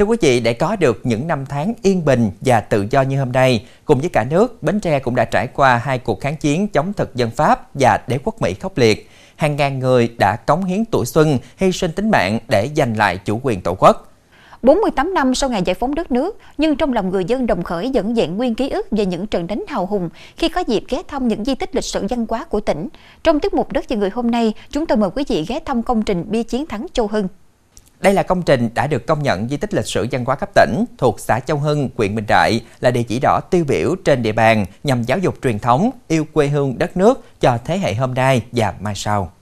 Thưa quý vị, để có được những năm tháng yên bình và tự do như hôm nay, cùng với cả nước, Bến Tre cũng đã trải qua hai cuộc kháng chiến chống thực dân Pháp và đế quốc Mỹ khốc liệt. Hàng ngàn người đã cống hiến tuổi xuân, hy sinh tính mạng để giành lại chủ quyền tổ quốc. 48 năm sau ngày giải phóng đất nước, nhưng trong lòng người dân đồng khởi vẫn vẹn nguyên ký ức về những trận đánh hào hùng khi có dịp ghé thăm những di tích lịch sử văn hóa của tỉnh. Trong tiết mục Đất và Người hôm nay, chúng tôi mời quý vị ghé thăm công trình bia chiến thắng Châu Hưng. Đây là công trình đã được công nhận di tích lịch sử văn hóa cấp tỉnh thuộc xã Châu Hưng, huyện Bình Đại là địa chỉ đỏ tiêu biểu trên địa bàn nhằm giáo dục truyền thống, yêu quê hương đất nước cho thế hệ hôm nay và mai sau.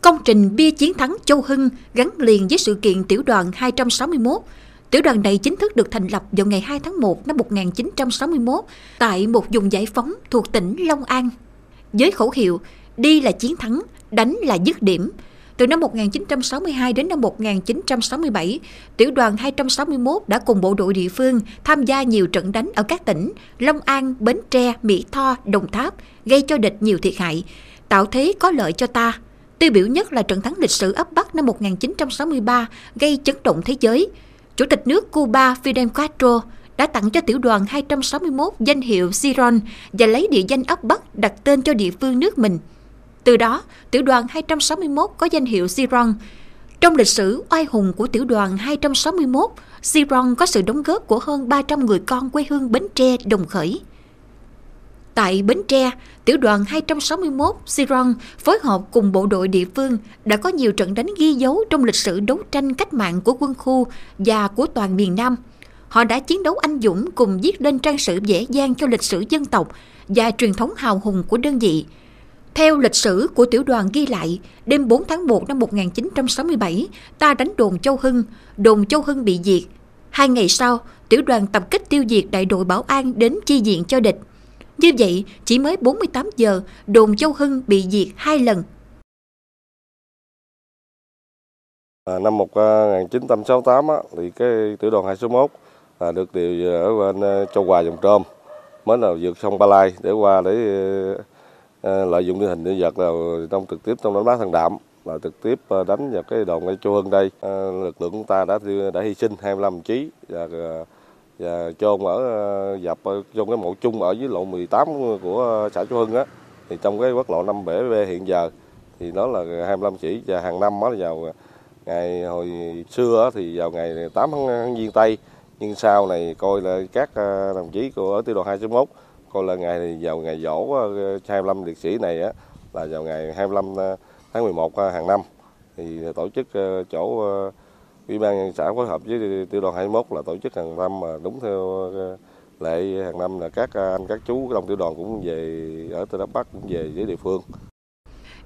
Công trình bia chiến thắng Châu Hưng gắn liền với sự kiện tiểu đoàn 261. Tiểu đoàn này chính thức được thành lập vào ngày 2 tháng 1 năm 1961 tại một vùng giải phóng thuộc tỉnh Long An. Với khẩu hiệu đi là chiến thắng, đánh là dứt điểm, từ năm 1962 đến năm 1967, tiểu đoàn 261 đã cùng bộ đội địa phương tham gia nhiều trận đánh ở các tỉnh Long An, Bến Tre, Mỹ Tho, Đồng Tháp, gây cho địch nhiều thiệt hại, tạo thế có lợi cho ta. Tiêu biểu nhất là trận thắng lịch sử ấp Bắc năm 1963 gây chấn động thế giới. Chủ tịch nước Cuba Fidel Castro đã tặng cho tiểu đoàn 261 danh hiệu Siron và lấy địa danh ấp Bắc đặt tên cho địa phương nước mình – từ đó, tiểu đoàn 261 có danh hiệu Siron. Trong lịch sử oai hùng của tiểu đoàn 261, Siron có sự đóng góp của hơn 300 người con quê hương Bến Tre đồng khởi. Tại Bến Tre, tiểu đoàn 261 Siron phối hợp cùng bộ đội địa phương đã có nhiều trận đánh ghi dấu trong lịch sử đấu tranh cách mạng của quân khu và của toàn miền Nam. Họ đã chiến đấu anh dũng cùng viết lên trang sử dễ dàng cho lịch sử dân tộc và truyền thống hào hùng của đơn vị – theo lịch sử của tiểu đoàn ghi lại, đêm 4 tháng 1 năm 1967, ta đánh đồn Châu Hưng, đồn Châu Hưng bị diệt. Hai ngày sau, tiểu đoàn tập kích tiêu diệt đại đội bảo an đến chi diện cho địch. Như vậy, chỉ mới 48 giờ, đồn Châu Hưng bị diệt hai lần. À, năm 1968 à, á, thì cái tiểu đoàn 261 là được điều ở bên à, Châu Hòa dòng Trôm mới là vượt sông Ba Lai để qua để Ờ, lợi dụng địa hình địa vật là trong trực tiếp trong đánh bắt thằng đạm, là trực tiếp ờ, đánh vào cái đồn ngay Châu Hưng đây. Ờ, lực lượng chúng ta đã đã hy sinh 25 chí và và chôn ở dập trong cái mộ chung ở dưới lộ 18 của xã Châu Hưng á. Thì trong cái quốc lộ 5 bể V hiện giờ thì đó là 25 chỉ và hàng năm mới vào ngày hồi xưa thì vào ngày 8 tháng giêng tây. Nhưng sau này coi là các đồng chí của tiểu đoàn 291 coi là ngày thì vào ngày dỗ 25 ờ, liệt sĩ này á, là vào ngày 25 ờ, tháng 11 ờ, hàng năm thì tổ chức chỗ ủy ban nhân xã phối hợp với tiểu đoàn 21 là tổ chức hàng năm mà đúng theo lệ hàng năm là các anh, các chú trong tiểu đoàn cũng về, ở từ đắk Bắc cũng về với địa phương.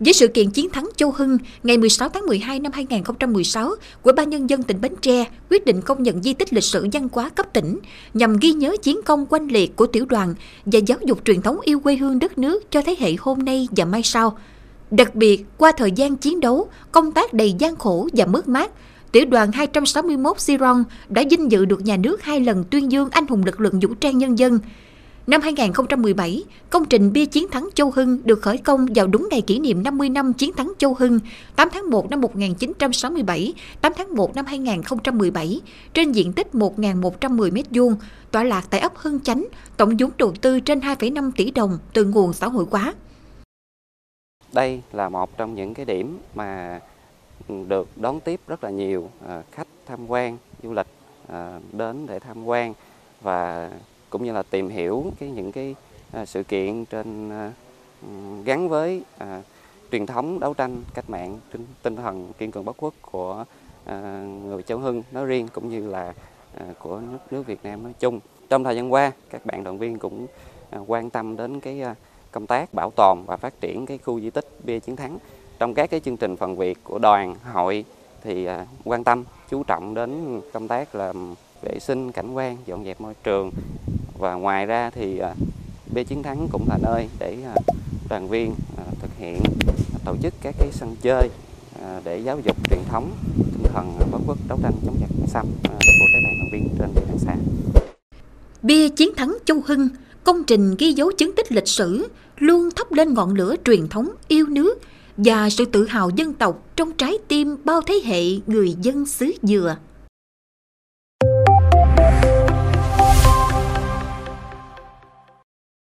Với sự kiện chiến thắng Châu Hưng ngày 16 tháng 12 năm 2016 của Ban Nhân dân tỉnh Bến Tre quyết định công nhận di tích lịch sử văn hóa cấp tỉnh nhằm ghi nhớ chiến công quanh liệt của tiểu đoàn và giáo dục truyền thống yêu quê hương đất nước cho thế hệ hôm nay và mai sau. Đặc biệt, qua thời gian chiến đấu, công tác đầy gian khổ và mất mát, tiểu đoàn 261 Siron đã vinh dự được nhà nước hai lần tuyên dương anh hùng lực lượng vũ trang nhân dân, Năm 2017, công trình bia chiến thắng Châu Hưng được khởi công vào đúng ngày kỷ niệm 50 năm chiến thắng Châu Hưng 8 tháng 1 năm 1967, 8 tháng 1 năm 2017 trên diện tích 1.110 m2, tọa lạc tại ấp Hưng Chánh, tổng vốn đầu tư trên 2,5 tỷ đồng từ nguồn xã hội hóa. Đây là một trong những cái điểm mà được đón tiếp rất là nhiều à, khách tham quan, du lịch à, đến để tham quan và cũng như là tìm hiểu cái những cái à, sự kiện trên à, gắn với à, truyền thống đấu tranh cách mạng tinh, tinh thần kiên cường bất khuất của à, người cháu Hưng nói riêng cũng như là à, của nước nước Việt Nam nói chung. Trong thời gian qua, các bạn đoàn viên cũng à, quan tâm đến cái à, công tác bảo tồn và phát triển cái khu di tích bia chiến thắng. Trong các cái chương trình phần việc của đoàn hội thì à, quan tâm chú trọng đến công tác làm vệ sinh cảnh quan dọn dẹp môi trường và ngoài ra thì à, B chiến thắng cũng là nơi để à, đoàn viên à, thực hiện tổ chức các cái sân chơi để giáo dục truyền thống tinh thần bất khuất đấu tranh chống giặc xâm của các bạn đoàn viên trên địa bàn xã. Bia chiến thắng Châu Hưng, công trình ghi dấu chứng tích lịch sử, luôn thắp lên ngọn lửa truyền thống yêu nước và sự tự hào dân tộc trong trái tim bao thế hệ người dân xứ Dừa.